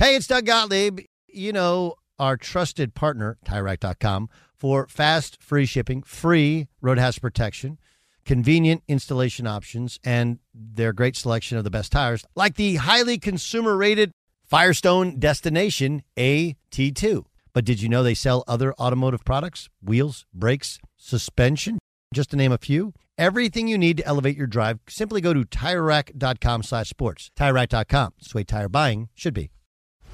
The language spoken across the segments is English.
Hey, it's Doug Gottlieb. You know, our trusted partner, TireRack.com, for fast, free shipping, free road hazard protection, convenient installation options, and their great selection of the best tires, like the highly consumer rated Firestone Destination AT2. But did you know they sell other automotive products? Wheels, brakes, suspension, just to name a few. Everything you need to elevate your drive, simply go to TireRack.com slash sports. TireRack.com. It's the way tire buying should be.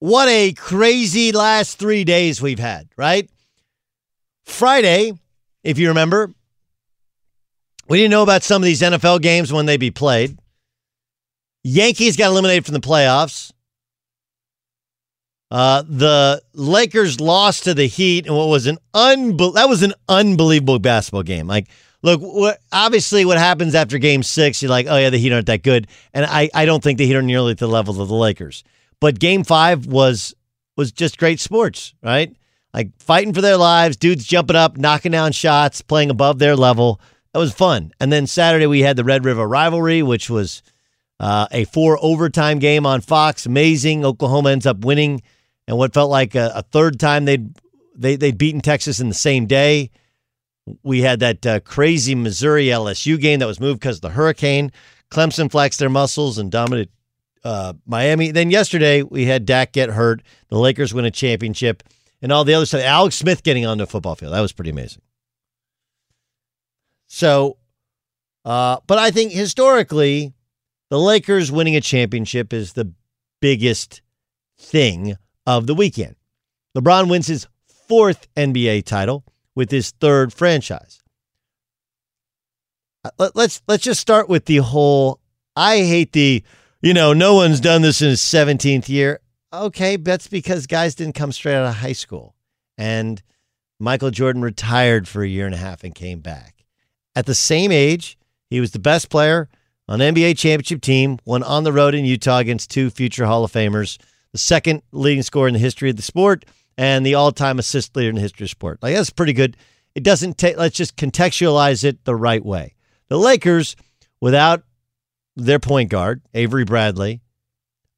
What a crazy last three days we've had, right? Friday, if you remember, we didn't know about some of these NFL games when they be played. Yankees got eliminated from the playoffs. Uh, the Lakers lost to the Heat, and what was an unbel- that was an unbelievable basketball game. Like, look, what, obviously, what happens after Game Six, you're like, oh yeah, the Heat aren't that good, and I I don't think the Heat are nearly at the level of the Lakers. But Game Five was was just great sports, right? Like fighting for their lives, dudes jumping up, knocking down shots, playing above their level. That was fun. And then Saturday we had the Red River rivalry, which was uh, a four overtime game on Fox. Amazing. Oklahoma ends up winning, and what felt like a, a third time they'd they they'd beaten Texas in the same day. We had that uh, crazy Missouri LSU game that was moved because of the hurricane. Clemson flexed their muscles and dominated uh, Miami. Then yesterday we had Dak get hurt. The Lakers win a championship, and all the other stuff. Alex Smith getting on the football field. That was pretty amazing. So, uh, but I think historically, the Lakers winning a championship is the biggest thing of the weekend. LeBron wins his fourth NBA title with his third franchise. Uh, let's let's just start with the whole. I hate the, you know, no one's done this in his 17th year. Okay, that's because guys didn't come straight out of high school. and Michael Jordan retired for a year and a half and came back. At the same age, he was the best player on NBA championship team, won on the road in Utah against two future Hall of Famers, the second leading scorer in the history of the sport, and the all-time assist leader in the history of sport. Like that's pretty good. It doesn't take. Let's just contextualize it the right way. The Lakers, without their point guard Avery Bradley,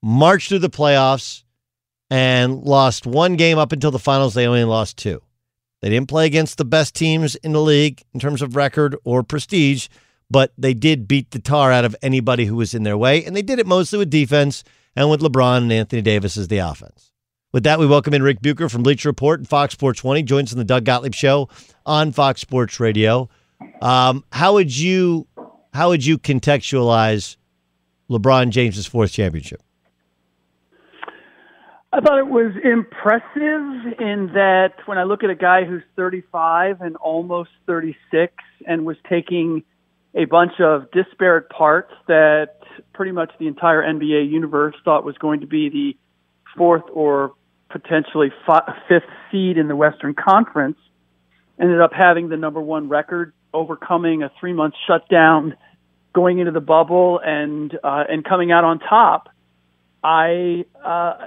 marched through the playoffs and lost one game up until the finals. They only lost two. They didn't play against the best teams in the league in terms of record or prestige, but they did beat the tar out of anybody who was in their way, and they did it mostly with defense and with LeBron and Anthony Davis as the offense. With that, we welcome in Ric Bucher from Bleacher Report and Fox Sports 20, joins in the Doug Gottlieb Show on Fox Sports Radio. Um, how would you how would you contextualize LeBron James's fourth championship? I thought it was impressive in that when I look at a guy who's 35 and almost 36 and was taking a bunch of disparate parts that pretty much the entire NBA universe thought was going to be the fourth or potentially fifth seed in the Western Conference, ended up having the number one record, overcoming a three month shutdown, going into the bubble, and uh, and coming out on top. I, uh,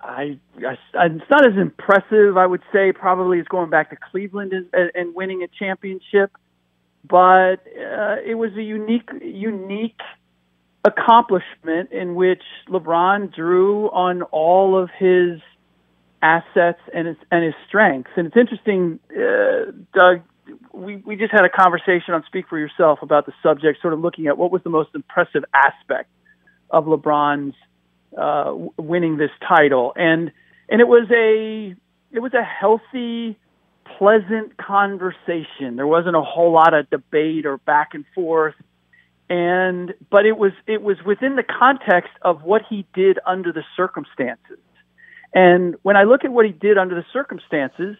I, I, it's not as impressive, I would say, probably as going back to Cleveland and, and winning a championship, but uh, it was a unique, unique accomplishment in which LeBron drew on all of his assets and his and his strengths. And it's interesting, uh, Doug. We we just had a conversation on Speak for Yourself about the subject, sort of looking at what was the most impressive aspect of LeBron's uh, winning this title, and and it was a it was a healthy, pleasant conversation. There wasn't a whole lot of debate or back and forth, and but it was it was within the context of what he did under the circumstances. And when I look at what he did under the circumstances,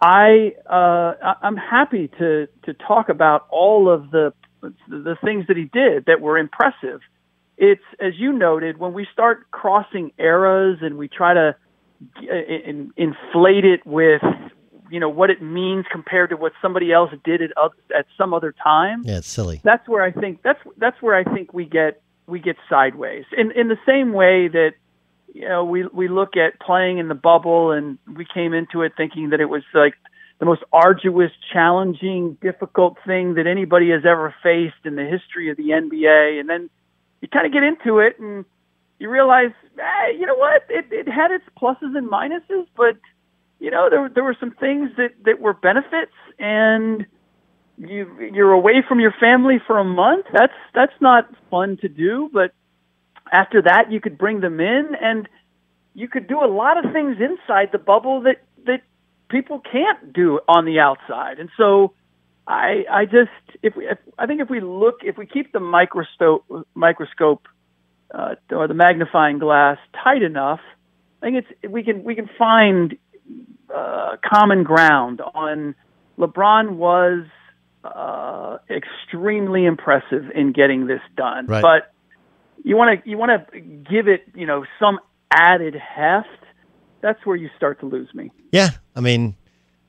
I uh, I'm happy to to talk about all of the the things that he did that were impressive. It's as you noted when we start crossing eras and we try to in, inflate it with you know what it means compared to what somebody else did at at some other time. Yeah, it's silly. That's where I think that's that's where I think we get we get sideways. In in the same way that you know, we we look at playing in the bubble, and we came into it thinking that it was like the most arduous, challenging, difficult thing that anybody has ever faced in the history of the NBA. And then you kind of get into it, and you realize, hey, you know what? It it had its pluses and minuses, but you know, there there were some things that that were benefits, and you you're away from your family for a month. That's that's not fun to do, but after that, you could bring them in, and you could do a lot of things inside the bubble that that people can't do on the outside. And so, I I just if, we, if I think if we look if we keep the microscope microscope uh, or the magnifying glass tight enough, I think it's we can we can find uh, common ground on LeBron was uh, extremely impressive in getting this done, right. but you want to you want to give it you know some added heft. That's where you start to lose me. Yeah, I mean,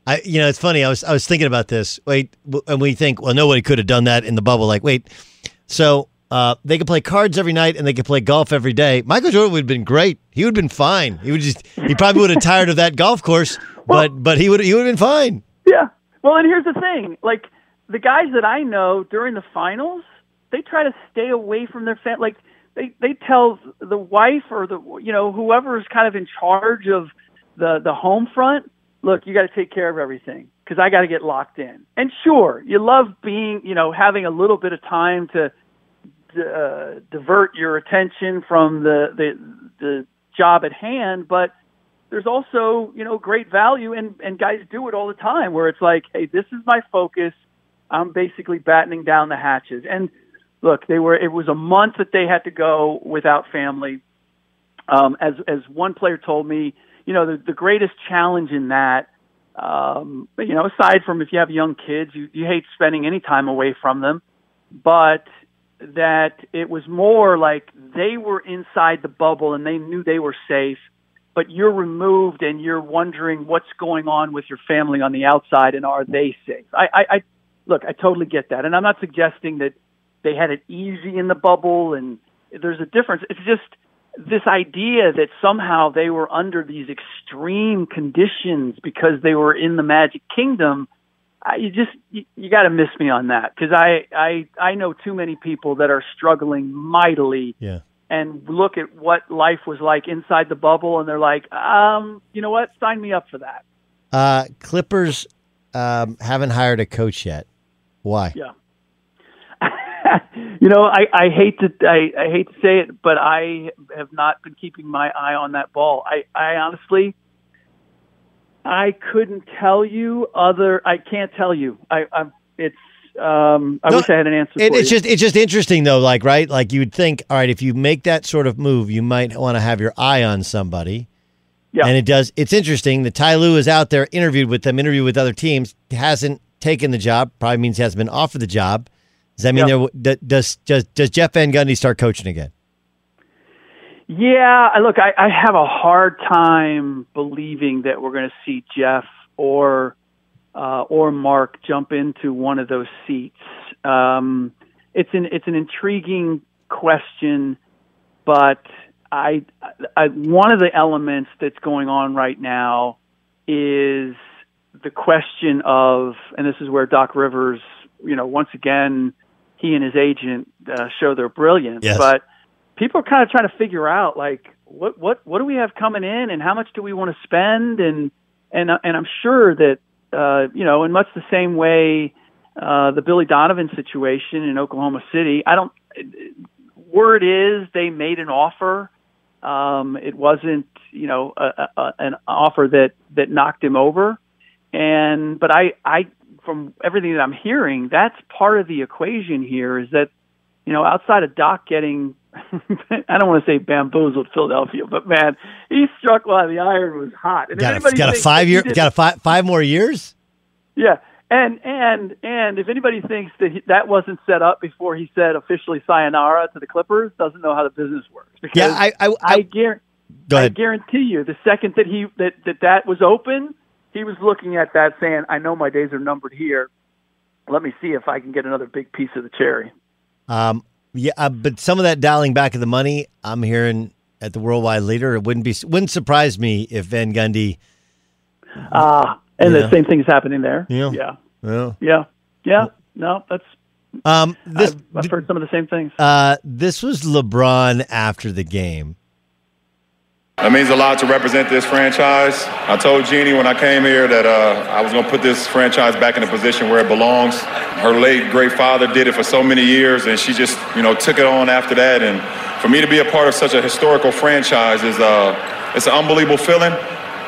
I you know it's funny. I was I was thinking about this. Wait, and we think well nobody could have done that in the bubble. Like wait, so. Uh, they could play cards every night and they could play golf every day. Michael Jordan would have been great. He would have been fine. He would just he probably would have tired of that golf course, well, but but he would he would have been fine. Yeah. Well, and here's the thing: like the guys that I know during the finals, they try to stay away from their family. Like they they tell the wife or the you know whoever is kind of in charge of the the home front, look, you got to take care of everything because I got to get locked in. And sure, you love being you know having a little bit of time to uh, divert your attention from the the the job at hand, but there's also you know great value and and guys do it all the time where it's like, hey, this is my focus. I'm basically battening down the hatches and look, they were. It was a month that they had to go without family. Um, as as one player told me, you know, the, the greatest challenge in that, um, you know, aside from if you have young kids, you, you hate spending any time away from them, but that it was more like they were inside the bubble and they knew they were safe, but you're removed and you're wondering what's going on with your family on the outside and are they safe? I, I, I look, I totally get that, and I'm not suggesting that they had it easy in the bubble and there's a difference. It's just this idea that somehow they were under these extreme conditions because they were in the Magic Kingdom. I, you just you, you got to miss me on that because I I I know too many people that are struggling mightily. Yeah. And look at what life was like inside the bubble, and they're like, um, you know what? Sign me up for that. Uh, Clippers um, haven't hired a coach yet. Why? Yeah. you know, I, I hate to I, I hate to say it, but I have not been keeping my eye on that ball. I, I honestly I couldn't tell you other I can't tell you. I I'm it's um I No, wish I had an answer It, it's you. just it's just interesting though, like right, like you would think, all right, if you make that sort of move, you might want to have your eye on somebody. Yeah. And it does. It's interesting that Ty Lue is out there, interviewed with them, interviewed with other teams, hasn't taken the job. Probably means he hasn't been offered the job. Does that mean Yeah. there does does does Jeff Van Gundy start coaching again? Yeah, look, I, I have a hard time believing that we're going to see Jeff or uh, or Mark jump into one of those seats. Um, it's an it's an intriguing question, but I, I one of the elements that's going on right now is the question of, and this is where Doc Rivers, you know, once again, he and his agent uh, show their brilliance, Yes. but people are kind of trying to figure out like what what what do we have coming in and how much do we want to spend and and uh, and I'm sure that uh, you know in much the same way uh, the Billy Donovan situation in Oklahoma City. I don't. Word is they made an offer. Um, it wasn't you know a, a, an offer that that knocked him over. And but I I from everything that I'm hearing, that's part of the equation here is that you know outside of Doc getting I don't want to say bamboozled Philadelphia, but man, he struck while the iron was hot. And Got a, got a five year, did- got a five five more years. yeah, and and and if anybody thinks that he, that wasn't set up before he said officially sayonara to the Clippers, doesn't know how the business works. Because Yeah, I I, I, I guarantee. I guarantee you, the second that he that, that that was open, he was looking at that saying, "I know my days are numbered here. Let me see if I can get another big piece of the cherry." Um, yeah, uh, but some of that dialing back of the money, I'm hearing at the worldwide leader. It wouldn't be wouldn't surprise me if Van Gundy. Ah, and Yeah. the same thing's happening there. Yeah. yeah, Well, yeah, yeah. No, that's um, this I've, I've heard some of the same things. uh, this was LeBron after the game. That means a lot to represent this franchise. I told Jeanie when I came here that uh, I was going to put this franchise back in a position where it belongs. Her late great father did it for so many years, and she just, you know, took it on after that. And for me to be a part of such a historical franchise is, uh, it's an unbelievable feeling.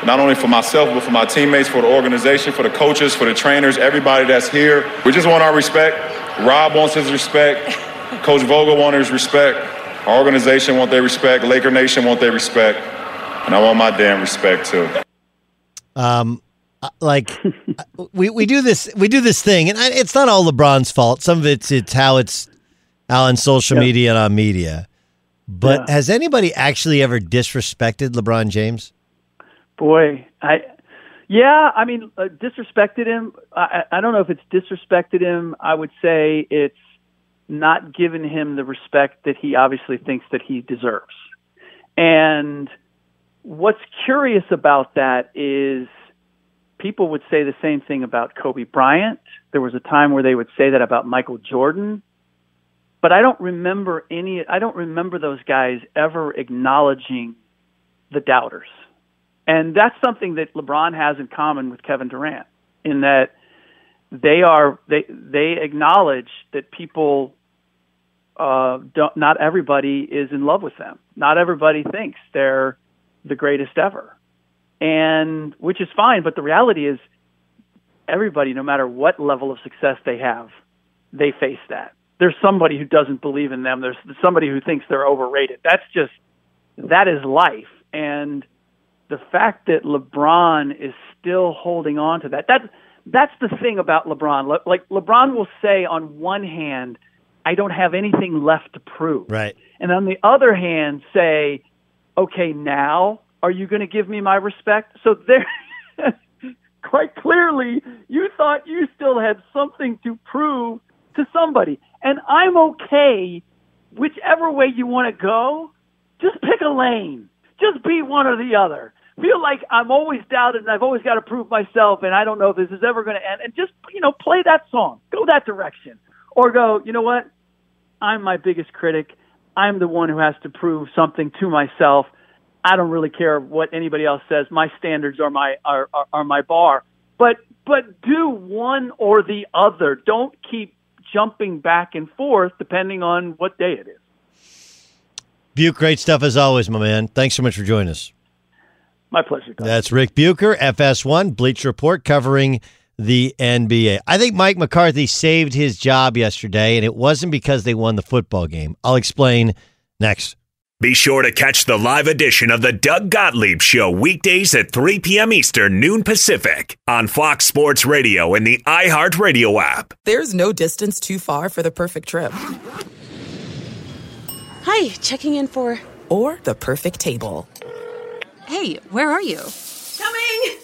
Not only for myself, but for my teammates, for the organization, for the coaches, for the trainers, everybody that's here. We just want our respect. Rob wants his respect. Coach Vogel wants his respect. Our organization want their respect. Laker Nation want their respect. And I want my damn respect too. Um, uh, like uh, we we do this we do this thing, and I, it's not all LeBron's fault. Some of it's it's how it's out on social media and on media. But Yeah. has anybody actually ever disrespected LeBron James? Boy, I yeah, I mean, uh, disrespected him. I, I I don't know if it's disrespected him. I would say it's not given him the respect that he obviously thinks that he deserves. And what's curious about that is people would say the same thing about Kobe Bryant. There was a time where they would say that about Michael Jordan. But I don't remember any I don't remember those guys ever acknowledging the doubters. And that's something that LeBron has in common with Kevin Durant in that they are they they acknowledge that people uh don't not everybody is in love with them. Not everybody thinks they're the greatest ever. And which is fine, but the reality is everybody no matter what level of success they have, they face that. There's somebody who doesn't believe in them. There's somebody who thinks they're overrated. That's just that is life. And the fact that LeBron is still holding on to that that that's the thing about LeBron. Le- Like LeBron will say on one hand, I don't have anything left to prove. Right. And on the other hand say, okay, now are you going to give me my respect? So there, quite clearly, you thought you still had something to prove to somebody. And I'm okay, whichever way you want to go, just pick a lane. Just be one or the other. Feel like I'm always doubted and I've always got to prove myself and I don't know if this is ever going to end. And just, you know, play that song. Go that direction. Or go, you know what? I'm my biggest critic. I'm the one who has to prove something to myself. I don't really care what anybody else says. My standards are my are, are, are my bar. But but do one or the other. Don't keep jumping back and forth depending on what day it is. Buke, great stuff as always, my man. Thanks so much for joining us. My pleasure. Guys. That's Ric Bucher, FS1, Bleach Report, covering the NBA. I think Mike McCarthy saved his job yesterday, and it wasn't because they won the football game. I'll explain next. Be sure to catch the live edition of the Doug Gottlieb Show weekdays at 3 p.m. Eastern, noon Pacific on Fox Sports Radio and the iHeartRadio app. There's no distance too far for the perfect trip. Hi, checking in for. Or the perfect table. Hey, where are you? Coming!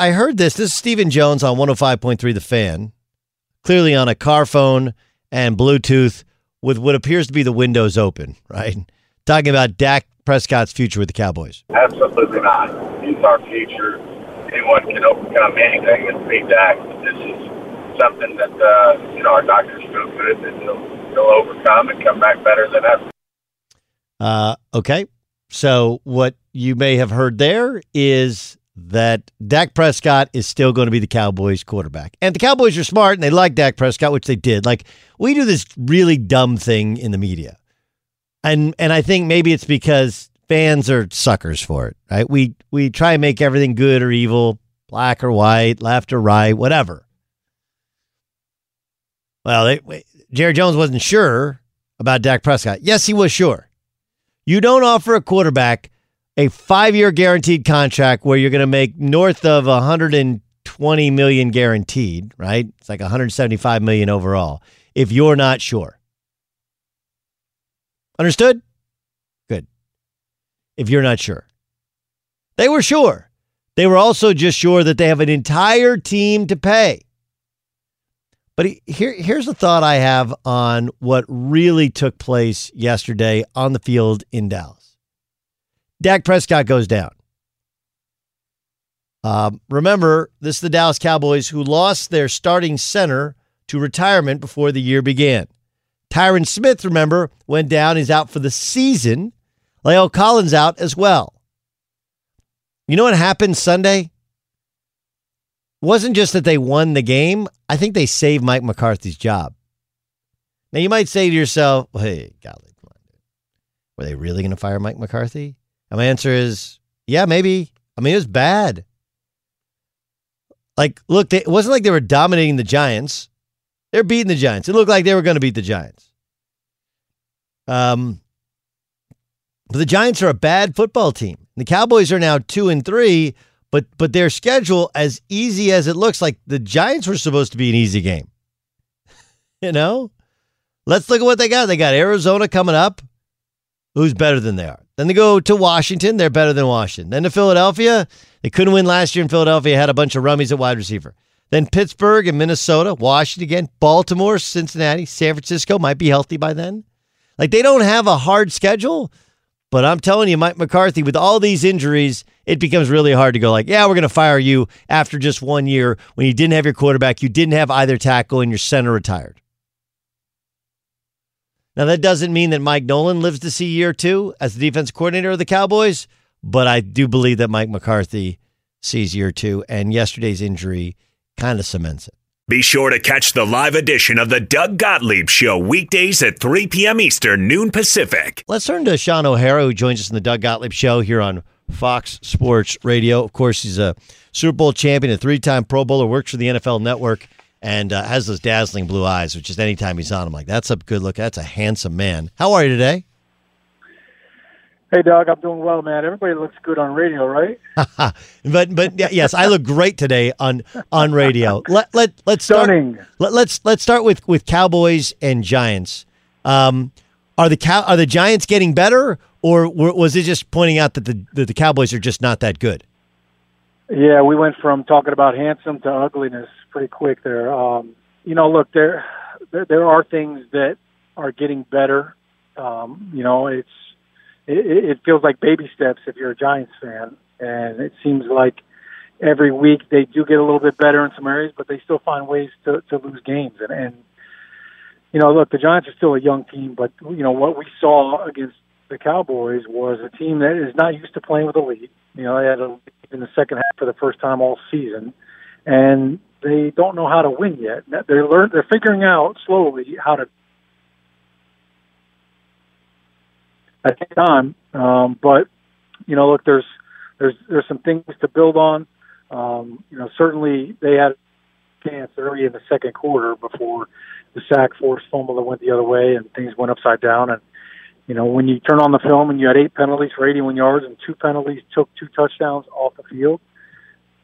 I heard this. This is Stephen Jones on 105.3 The Fan, clearly on a car phone and Bluetooth with what appears to be the windows open, right? Talking about Dak Prescott's future with the Cowboys. Absolutely not. He's our future. Anyone can overcome anything and beat Dak. This is something that uh, you know our doctors feel good that he'll, he'll overcome and come back better than ever. Uh, okay. So what you may have heard there is that Dak Prescott is still going to be the Cowboys quarterback. And the Cowboys are smart and they like Dak Prescott, which they did. Like we do this really dumb thing in the media. And and I think maybe it's because fans are suckers for it, right? We we try and make everything good or evil, black or white, left or right, whatever. Well, they, Jerry Jones wasn't sure about Dak Prescott. Yes, he was sure. You don't offer a quarterback a five year guaranteed contract where you're going to make north of 120 million guaranteed, right? It's like 175 million overall if you're not sure. Understood? Good. If you're not sure. They were sure. They were also just sure that they have an entire team to pay. But here, here's a thought I have on what really took place yesterday on the field in Dallas. Dak Prescott goes down. Um, remember, this is the Dallas Cowboys who lost their starting center to retirement before the year began. Tyron Smith, remember, went down. He's out for the season. La'el Collins out as well. You know what happened Sunday? It wasn't just that they won the game. I think they saved Mike McCarthy's job. Now you might say to yourself, well, "Hey, golly, were they really going to fire Mike McCarthy?" And my answer is, yeah, maybe. I mean, it was bad. Like, look, they, it wasn't like they were dominating the Giants. They're beating the Giants. It looked like they were going to beat the Giants. Um, but the Giants are a bad football team. The Cowboys are now two and three, but but their schedule, as easy as it looks, like the Giants were supposed to be an easy game. you know, let's look at what they got. They got Arizona coming up. Who's better than they are? Then they go to Washington. They're better than Washington. Then to Philadelphia. They couldn't win last year in Philadelphia. Had a bunch of rummies at wide receiver. Then Pittsburgh and Minnesota, Washington again, Baltimore, Cincinnati, San Francisco might be healthy by then. Like they don't have a hard schedule, but I'm telling you, Mike McCarthy, with all these injuries, it becomes really hard to go like, yeah, we're going to fire you after just one year when you didn't have your quarterback, you didn't have either tackle, and your center retired. Now, that doesn't mean that Mike Nolan lives to see year two as the defense coordinator of the Cowboys, but I do believe that Mike McCarthy sees year two, and yesterday's injury kind of cements it. Be sure to catch the live edition of the Doug Gottlieb Show weekdays at 3 p.m. Eastern, noon Pacific. Let's turn to Shaun O'Hara, who joins us in the Doug Gottlieb Show here on Fox Sports Radio. Of course, he's a Super Bowl champion, a three time Pro Bowler, works for the NFL Network, and uh, has those dazzling blue eyes, which is anytime he's on, I'm like, that's a good look. That's a handsome man. How are you today? Hey, Doug, I'm doing well, man. Everybody looks good on radio, right? but but yes, I look great today on on radio. Let let let's start. Stunning. Let, let's let's start with with Cowboys and Giants. Um, are the cow are the Giants getting better, or was it just pointing out that the that the Cowboys are just not that good? Yeah, we went from talking about handsome to ugliness pretty quick there. Um, you know, look there, there are things that are getting better. Um, you know, it's it, it feels like baby steps if you're a Giants fan, and it seems like every week they do get a little bit better in some areas, but they still find ways to, to lose games. And, and you know, look, the Giants are still a young team, but you know what we saw against the Cowboys was a team that is not used to playing with a lead. You know, they had a lead in the second half for the first time all season, and they don't know how to win yet. They're learn they're figuring out slowly how to at the time. Um, but you know, look, there's there's there's some things to build on. Um, you know, certainly they had a chance early in the second quarter before the sack forced fumble that went the other way and things went upside down. And you know, when you turn on the film and you had eight penalties for 81 yards and two penalties took two touchdowns off the field,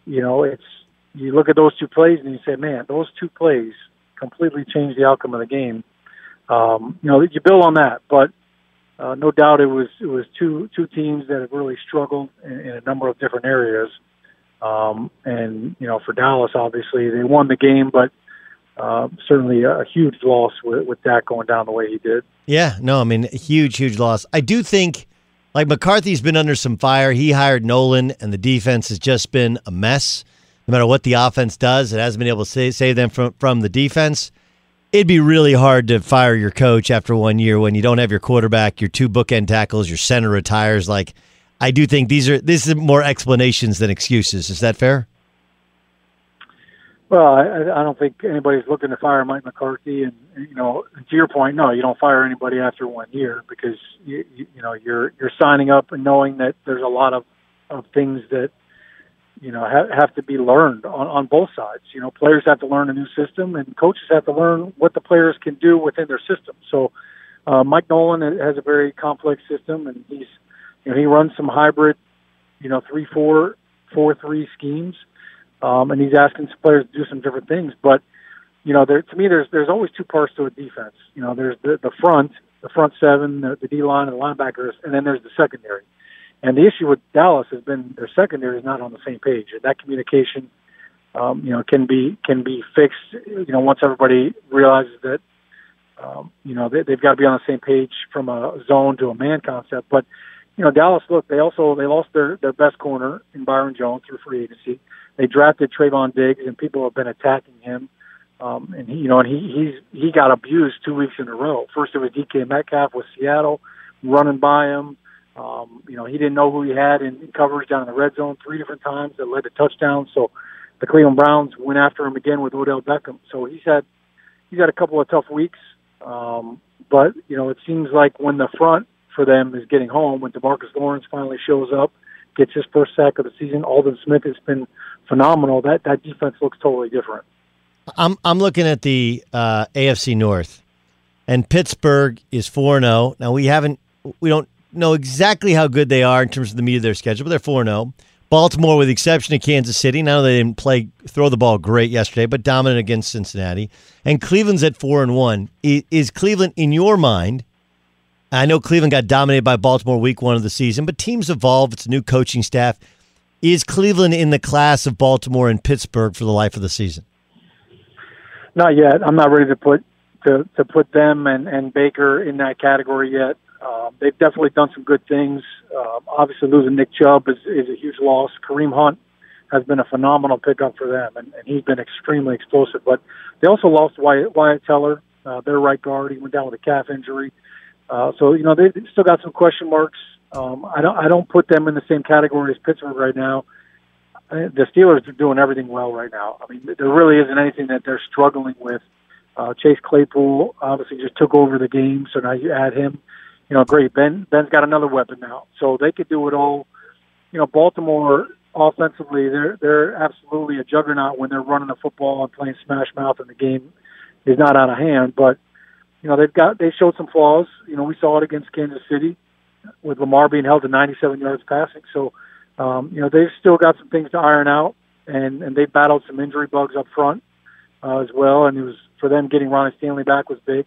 you know, it's you look at those two plays and you say, man, those two plays completely changed the outcome of the game. Um, you know, you build on that, but uh, no doubt it was it was two two teams that have really struggled in, in a number of different areas. Um, and you know, for Dallas, obviously they won the game, but uh, certainly a, huge loss with, with Dak going down the way he did. Yeah, no, I mean, huge, huge loss. I do think, like McCarthy's been under some fire. He hired Nolan, and the defense has just been a mess. No matter what the offense does, it hasn't been able to save, them from from the defense. It'd be really hard to fire your coach after one year when you don't have your quarterback, your two bookend tackles, your center retires. Like, I do think these are this is more explanations than excuses. Is that fair? Well, I, I don't think anybody's looking to fire Mike McCarthy, and you know, to your point, no, you don't fire anybody after one year because you you, you know you're you're signing up and knowing that there's a lot of of things that you know have, have to be learned on on both sides. You know, players have to learn a new system, and coaches have to learn what the players can do within their system. So, uh, Mike Nolan has a very complex system, and he's you know he runs some hybrid, you know, three four four three schemes um, and he's asking players to do some different things. But you know, there to me, there's there's always two parts to a defense. You know, there's the the front, the front seven, the, the D line, and the linebackers, and then there's the secondary. And the issue with Dallas has been their secondary is not on the same page, and that communication, um, you know, can be can be fixed. You know, once everybody realizes that, um, you know, they, they've got to be on the same page from a zone to a man concept. But you know, Dallas, look, they also they lost their their best corner in Byron Jones through free agency. They drafted Trevon Diggs, and people have been attacking him. Um, and he, you know, and he he's he got abused two weeks in a row. First it was DK Metcalf with Seattle, running by him. Um, you know, he didn't know who he had in, coverage down in the red zone three different times that led to touchdowns. So the Cleveland Browns went after him again with Odell Beckham. So he's had he's had a couple of tough weeks. Um, but you know, it seems like when the front for them is getting home, when Demarcus Lawrence finally shows up, gets his first sack of the season, Aldon Smith has been phenomenal. That that defense looks totally different. I'm I'm looking at the uh, AFC North, and Pittsburgh is four zero. Oh. Now we haven't we don't know exactly how good they are in terms of the meat of their schedule, but they're four zero. Oh. Baltimore, with the exception of Kansas City, now they didn't play throw the ball great yesterday, but dominant against Cincinnati, and Cleveland's at four and one. Is Cleveland in your mind? I know Cleveland got dominated by Baltimore week one of the season, but teams evolve. It's a new coaching staff. Is Cleveland in the class of Baltimore and Pittsburgh for the life of the season? Not yet. I'm not ready to put to to put them and and Baker in that category yet. Um, they've definitely done some good things. Um, obviously, losing Nick Chubb is, is a huge loss. Kareem Hunt has been a phenomenal pickup for them, and, and he's been extremely explosive. But they also lost Wyatt, Wyatt Teller, uh, their right guard. He went down with a calf injury. Uh, so you know they've still got some question marks. Um, I don't I don't put them in the same category as Pittsburgh right now. The Steelers are doing everything well right now. I mean, there really isn't anything that they're struggling with. Uh, Chase Claypool obviously just took over the game, so now you add him. You know, great. Ben Ben's got another weapon now, so they could do it all. You know, Baltimore offensively, they're they're absolutely a juggernaut when they're running the football and playing smash mouth, and the game is not out of hand. But you know, they've got they showed some flaws. You know, we saw it against Kansas City with Lamar being held to 97 yards passing. So, um, you know, they've still got some things to iron out, and and they battled some injury bugs up front uh, as well. And it was for them getting Ronnie Stanley back was big.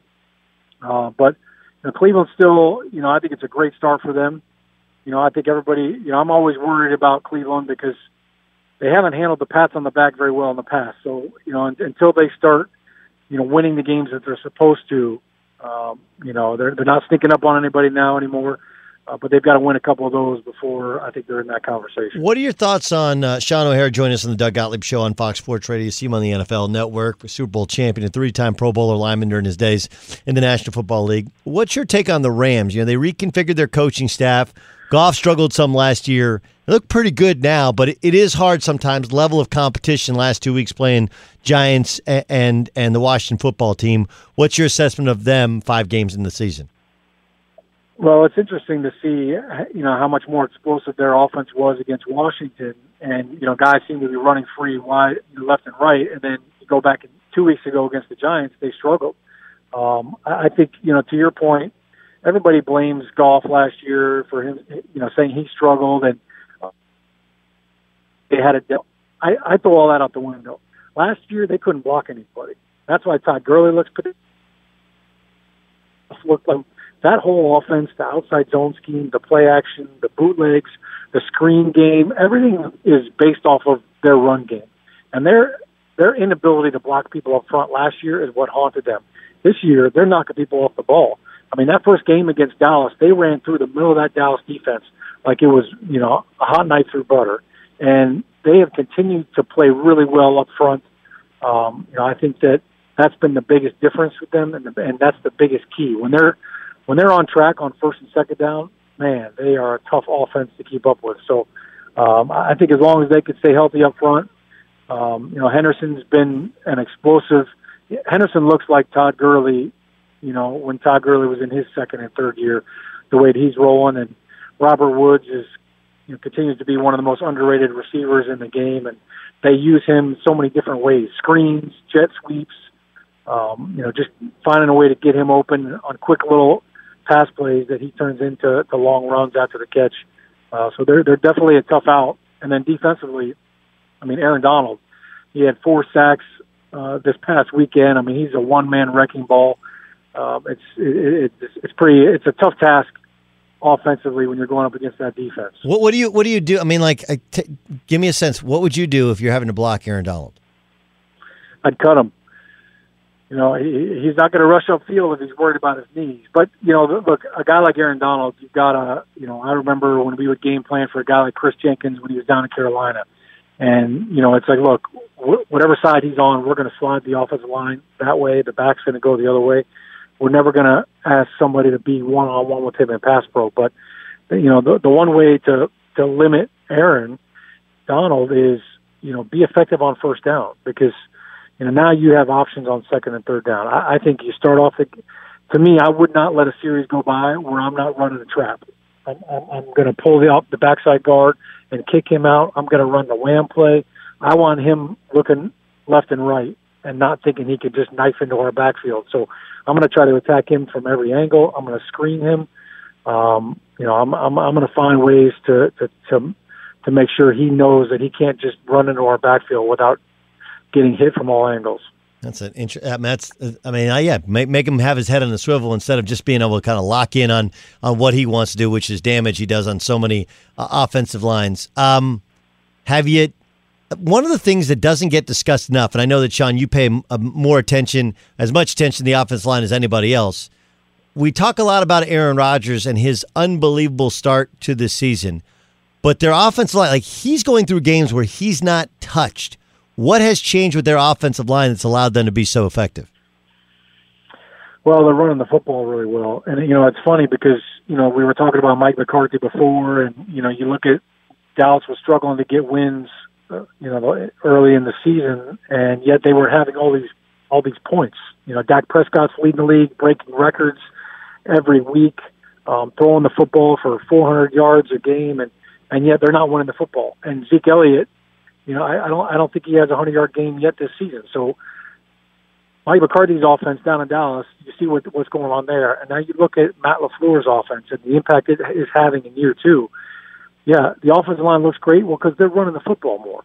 Uh, but know, Cleveland still, you know, I think it's a great start for them. You know, I think everybody, you know, I'm always worried about Cleveland because they haven't handled the pats on the back very well in the past. So, you know, until they start, you know, winning the games that they're supposed to, um, you know, they're they're not sneaking up on anybody now anymore. Uh, but they've got to win a couple of those before I think they're in that conversation. What are your thoughts on uh, Shaun O'Hara joining us on the Doug Gottlieb Show on Fox Sports Radio? You see him on the NFL Network, Super Bowl champion, a three-time Pro Bowler lineman during his days in the National Football League. What's your take on the Rams? You know, they reconfigured their coaching staff. Goff struggled some last year. They look pretty good now, but it, it is hard sometimes. Level of competition last two weeks playing Giants and, and and the Washington football team. What's your assessment of them five games in the season? Well, it's interesting to see, you know, how much more explosive their offense was against Washington, and you know, guys seem to be running free wide, left and right. And then you go back two weeks ago against the Giants, they struggled. Um, I think, you know, to your point, everybody blames Goff last year for him, you know, saying he struggled and uh, they had a. I, I throw all that out the window. Last year they couldn't block anybody. That's why Todd Gurley looks pretty. Looked like that whole offense, the outside zone scheme, the play action, the bootlegs, the screen game, everything is based off of their run game. And their their inability to block people up front last year is what haunted them. This year, they're knocking people off the ball. I mean, that first game against Dallas, they ran through the middle of that Dallas defense like it was, you know, a hot knife through butter. And they have continued to play really well up front. Um, you know, I think that that's been the biggest difference with them, and, the, and that's the biggest key when they're when they're on track on first and second down. Man, they are a tough offense to keep up with. So um, I think as long as they can stay healthy up front, um, you know, Henderson's been an explosive. Henderson looks like Todd Gurley, you know, when Todd Gurley was in his second and third year, the way that he's rolling, and Robert Woods is you know, continues to be one of the most underrated receivers in the game, and they use him so many different ways: screens, jet sweeps, um, you know, just finding a way to get him open on quick little pass plays that he turns into the long runs after the catch. Uh, so they're they're definitely a tough out. And then defensively, I mean, Aaron Donald, he had four sacks uh, this past weekend. I mean, he's a one man wrecking ball. Um, it's it, it's it's pretty it's a tough task offensively when you're going up against that defense. What, what do you what do you do? I mean, like, t- give me a sense. What would you do if you're having to block Aaron Donald? I'd cut him. You know, he, he's not going to rush upfield if he's worried about his knees. But you know, look, a guy like Aaron Donald, you've got to, you know, I remember when we would game plan for a guy like Kris Jenkins when he was down in Carolina, and you know, it's like, look, wh- whatever side he's on, we're going to slide the offensive line that way. The back's going to go the other way. We're never going to ask somebody to be one on one with him in pass pro. But you know, the the one way to to limit Aaron Donald is you know be effective on first down because you know now you have options on second and third down. I, I think you start off the. To me, I would not let a series go by where I'm not running a trap. I'm, I'm, I'm going to pull the the backside guard and kick him out. I'm going to run the wham play. I want him looking left and right and not thinking he could just knife into our backfield. So I'm going to try to attack him from every angle. I'm going to screen him. Um, you know, I'm I'm, I'm going to find ways to, to to to make sure he knows that he can't just run into our backfield without getting hit from all angles. That's an interesting. That's. I mean, uh, yeah, make make him have his head on the swivel instead of just being able to kind of lock in on on what he wants to do, which is damage he does on so many uh, offensive lines. Um, have you? One of the things that doesn't get discussed enough, and I know that Shaun, you pay uh, more attention, as much attention to the offensive line as anybody else. We talk a lot about Aaron Rodgers and his unbelievable start to the season, but their offensive line, like he's going through games where he's not touched what has changed with their offensive line that's allowed them to be so effective? Well, they're running the football really well, and you know it's funny because you know we were talking about Mike McCarthy before, and you know you look at Dallas was struggling to get wins, uh, you know, early in the season, and yet they were having all these all these points. You know, Dak Prescott's leading the league, breaking records every week, um, throwing the football for 400 yards a game, and and yet they're not winning the football. And Zeke Elliott you know, I, I don't I don't think he has a hundred yard game yet this season. So Mike McCarthy's offense down in Dallas, you see what what's going on there, and now you look at Matt LaFleur's offense and the impact it is having in year two. Yeah, the offensive line looks great. Well, because they're running the football more.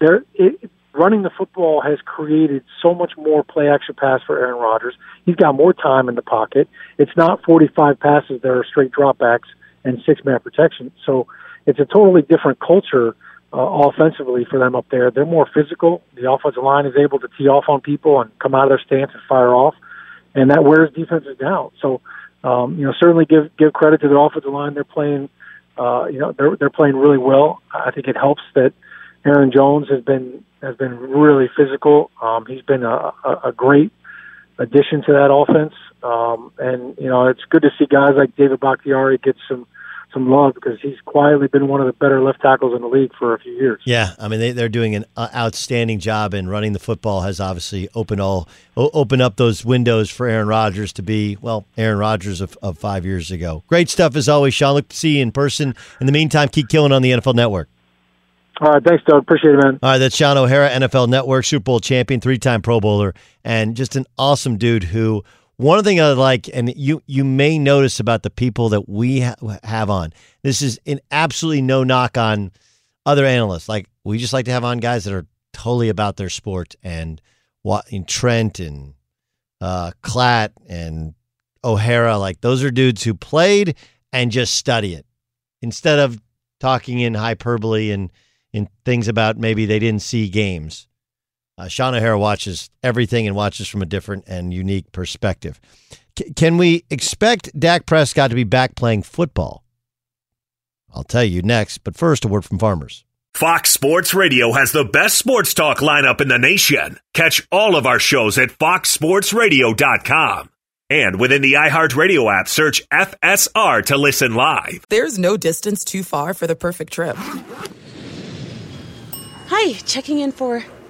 They're it, running the football has created so much more play action pass for Aaron Rodgers. He's got more time in the pocket. It's not 45 passes that are straight dropbacks and six man protection. So it's a totally different culture uh, offensively for them up there. They're more physical. The offensive line is able to tee off on people and come out of their stance and fire off, and that wears defenses down. So, um, you know, certainly give give credit to the offensive line. They're playing, uh, you know, they're they're playing really well. I think it helps that Aaron Jones has been has been really physical. Um, he's been a, a, a great addition to that offense, um, and you know, it's good to see guys like David Bakhtiari get some some love because he's quietly been one of the better left tackles in the league for a few years. Yeah, I mean they, they're doing an uh, outstanding job, and running the football has obviously opened all opened up those windows for Aaron Rodgers to be well Aaron Rodgers of, of five years ago. Great stuff as always, Shaun. Look to see you in person. In the meantime, keep killing on the NFL Network. All right, thanks, Doug. Appreciate it, man. All right, that's Shaun O'Hara, NFL Network Super Bowl champion, three time Pro Bowler, and just an awesome dude who one thing I like, and you you may notice about the people that we ha- have on, this is an absolutely no knock on other analysts. Like we just like to have on guys that are totally about their sport, and what in Trent and uh, Klatt and O'Hara, like those are dudes who played and just study it instead of talking in hyperbole and in things about maybe they didn't see games. Uh, Shaun O'Hara watches everything and watches from a different and unique perspective. C- can we expect Dak Prescott to be back playing football? I'll tell you next, but first, a word from farmers. Fox Sports Radio has the best sports talk lineup in the nation. Catch all of our shows at foxsportsradio.com. And within the iHeartRadio app, search FSR to listen live. There's no distance too far for the perfect trip. Hi, checking in for.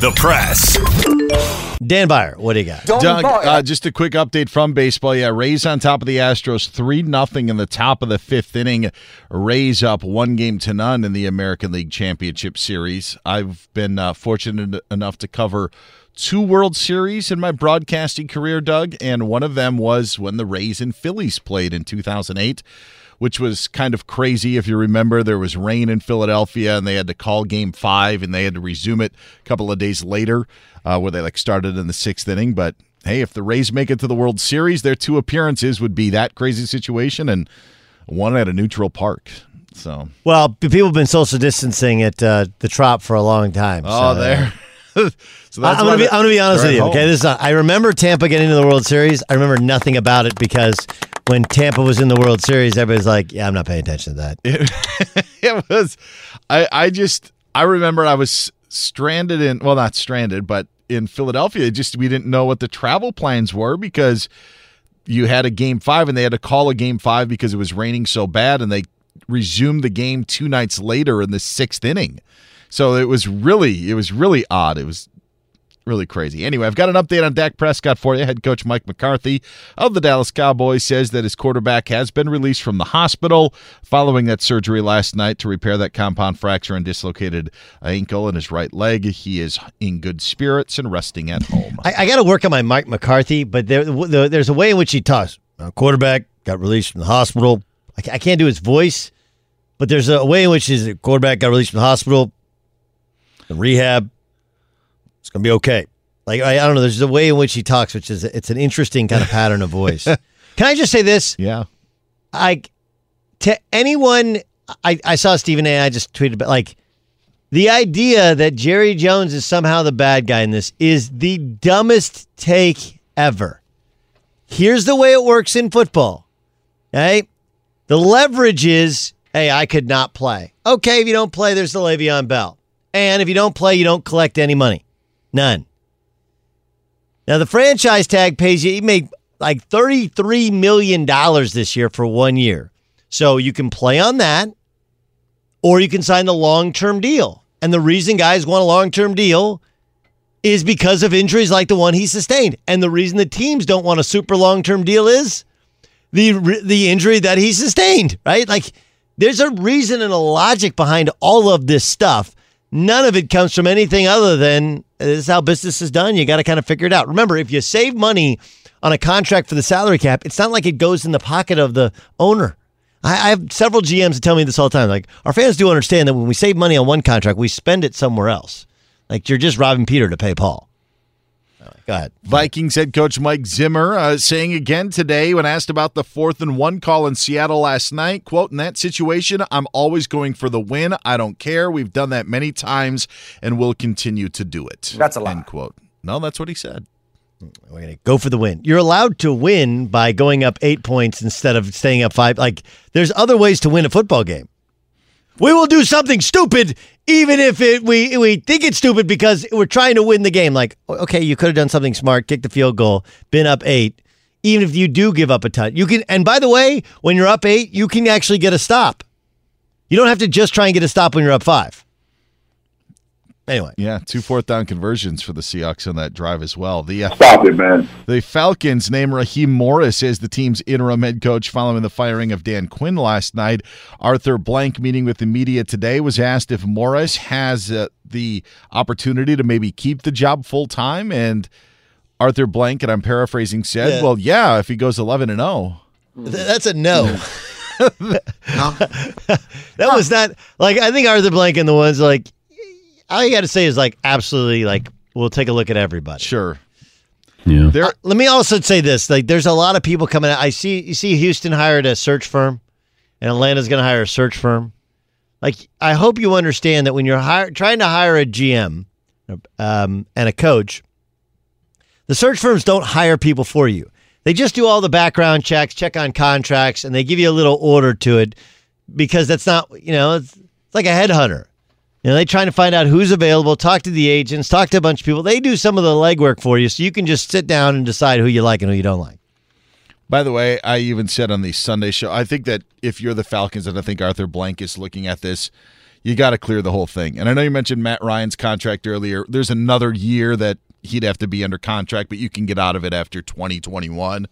The press. Dan Beyer, what do you got? Doug, uh, just a quick update from baseball. Yeah, Rays on top of the Astros, three nothing in the top of the fifth inning. Rays up one game to none in the American League Championship Series. I've been uh, fortunate enough to cover two World Series in my broadcasting career, Doug, and one of them was when the Rays and Phillies played in 2008 which was kind of crazy. If you remember, there was rain in Philadelphia and they had to call game five and they had to resume it a couple of days later, uh, where they like started in the sixth inning. But hey, if the Rays make it to the World Series, their two appearances would be that crazy situation and one at a neutral park. So, well, people have been social distancing at uh, the Trop for a long time. Oh, so, there. so I'm gonna, be, I'm gonna be honest with you. Okay, this is not, I remember Tampa getting to the World Series. I remember nothing about it because when Tampa was in the World Series, everybody's like, "Yeah, I'm not paying attention to that." It, it was, I, I just, I remember I was stranded in, well, not stranded, but in Philadelphia. Just we didn't know what the travel plans were because you had a game five and they had to call a game five because it was raining so bad, and they resumed the game two nights later in the sixth inning. So it was really, it was really odd. It was really crazy. Anyway, I've got an update on Dak Prescott for you. Head coach Mike McCarthy of the Dallas Cowboys says that his quarterback has been released from the hospital following that surgery last night to repair that compound fracture and dislocated ankle in his right leg. He is in good spirits and resting at home. I, I got to work on my Mike McCarthy, but there, the, there's a way in which he talks. Uh, quarterback got released from the hospital. I, I can't do his voice, but there's a way in which his quarterback got released from the hospital. The rehab, it's gonna be okay. Like I, I don't know. There's a way in which he talks, which is it's an interesting kind of pattern of voice. Can I just say this? Yeah. I to anyone I, I saw Stephen A. I just tweeted about like the idea that Jerry Jones is somehow the bad guy in this is the dumbest take ever. Here's the way it works in football. Okay? The leverage is, hey, I could not play. Okay, if you don't play, there's the Le'Veon Bell. And if you don't play, you don't collect any money. None. Now the franchise tag pays you. He made like thirty-three million dollars this year for one year, so you can play on that, or you can sign the long-term deal. And the reason guys want a long-term deal is because of injuries like the one he sustained. And the reason the teams don't want a super long-term deal is the the injury that he sustained. Right? Like there's a reason and a logic behind all of this stuff. None of it comes from anything other than this is how business is done. You got to kind of figure it out. Remember, if you save money on a contract for the salary cap, it's not like it goes in the pocket of the owner. I, have several GMs that tell me this all the time. Like, our fans do understand that when we save money on one contract, we spend it somewhere else. Like, you're just robbing Peter to pay Paul. Go ahead. Vikings head coach Mike Zimmer uh, saying again today when asked about the fourth and one call in Seattle last night, quote, in that situation, I'm always going for the win. I don't care. We've done that many times and we'll continue to do it. That's a lie. End quote. No, that's what he said. We're going to go for the win. You're allowed to win by going up eight points instead of staying up five. Like, there's other ways to win a football game. We will do something stupid, even if it we we think it's stupid because we're trying to win the game. Like, okay, you could have done something smart, kicked the field goal, been up eight. Even if you do give up a touch, you can. And by the way, when you're up eight, you can actually get a stop. You don't have to just try and get a stop when you're up five. Anyway, Yeah, two fourth down conversions for the Seahawks on that drive as well. The uh, Stop it, man. The Falcons name Raheem Morris as the team's interim head coach following the firing of Dan Quinn last night. Arthur Blank, meeting with the media today, was asked if Morris has uh, the opportunity to maybe keep the job full time. And Arthur Blank, and I'm paraphrasing, said, Yeah. Well, yeah, if he goes 11 and oh." 0. That's a no. that was not like I think Arthur Blank and the ones like all you got to say is like absolutely like we'll take a look at everybody. Sure. Yeah. Uh, let me also say this: like, there's a lot of people coming out. I see. You see, Houston hired a search firm, and Atlanta's going to hire a search firm. Like, I hope you understand that when you're hire, trying to hire a GM um, and a coach, the search firms don't hire people for you. They just do all the background checks, check on contracts, and they give you a little order to it because that's not, you know, it's, it's like a headhunter. Know, they trying to find out who's available, talk to the agents, talk to a bunch of people. They do some of the legwork for you, so you can just sit down and decide who you like and who you don't like. By the way, I even said on the Sunday show, I think that if you're the Falcons, and I think Arthur Blank is looking at this, you got to clear the whole thing. And I know you mentioned Matt Ryan's contract earlier. There's another year that he'd have to be under contract, but you can get out of it after 2021.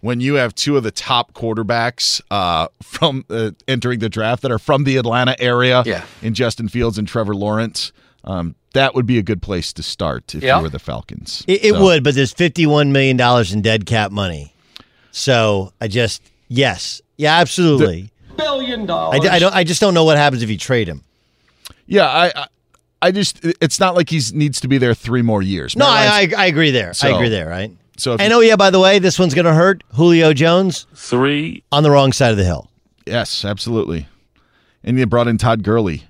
When you have two of the top quarterbacks uh, from uh, entering the draft that are from the Atlanta area, Yeah. in Justin Fields and Trevor Lawrence, um, that would be a good place to start if Yeah. you were the Falcons. It, it So- would, but there's $51 million in dead cap money. So I just, yes. Yeah, absolutely. Billion I, dollars. d- I don't. I just don't know what happens if you trade him. Yeah, I, I, I just it's not like he needs to be there three more years. No, Matt I, I, I agree there. I agree there, right? So if And oh, yeah, by the way, this one's going to hurt Julio Jones Three. on the wrong side of the hill. yes, absolutely. And you brought in Todd Gurley.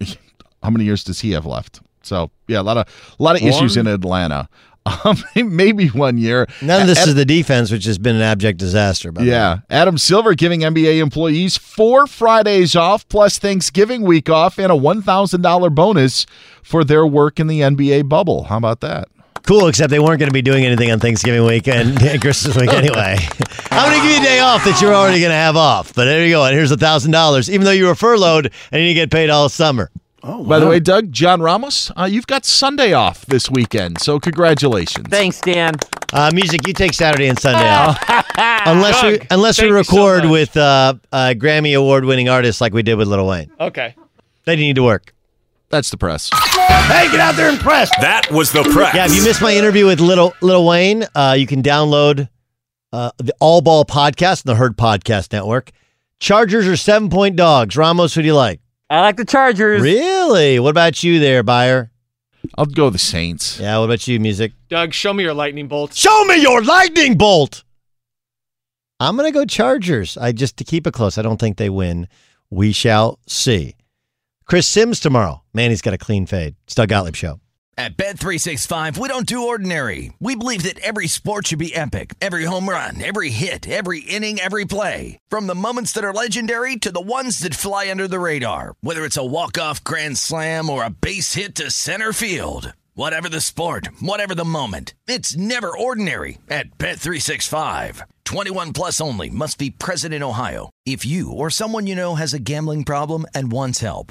How many years does he have left? So yeah, a lot of a lot of issues in Atlanta. Um, maybe one year. None of this Ad- is the defense, which has been an abject disaster. By the way. yeah, Adam Silver giving NBA employees four Fridays off plus Thanksgiving week off and a one thousand dollar bonus for their work in the NBA bubble. How about that? Cool, except they weren't going to be doing anything on Thanksgiving week and Christmas week anyway. I'm going to give you a day off that you're already going to have off. But there you go. And here's a thousand dollars, even though you were furloughed and you get paid all summer. Oh, By the way, Doug, John Ramos, uh, you've got Sunday off this weekend, so congratulations. Thanks, Dan. Uh, music, you take Saturday and Sunday off. unless we unless we thank you so record with uh, uh, Grammy award winning artists like we did with Lil Wayne. Okay. They need to work. That's the press. Hey, get out there and press. That was the press. Yeah, if you missed my interview with Little Lil Wayne, uh, you can download uh, the All Ball podcast and the Herd Podcast Network. Chargers are seven point dogs. Ramos, who do you like? I like the Chargers. Really? What about you there, Beyer? I'll go the Saints. Yeah, what about you, Music? Doug, show me your lightning bolt. Show me your lightning bolt. I'm going to go Chargers. I just to keep it close. I don't think they win. We shall see. Chris Sims tomorrow. Man, he's got a clean fade. It's Doug Gottlieb show. At Bet365, we don't do ordinary. We believe that every sport should be epic. Every home run, every hit, every inning, every play. From the moments that are legendary to the ones that fly under the radar. Whether it's a walk-off grand slam or a base hit to center field. Whatever the sport, whatever the moment. It's never ordinary at Bet365. 21 plus only must be present in Ohio. If you or someone you know has a gambling problem and wants help,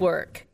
work.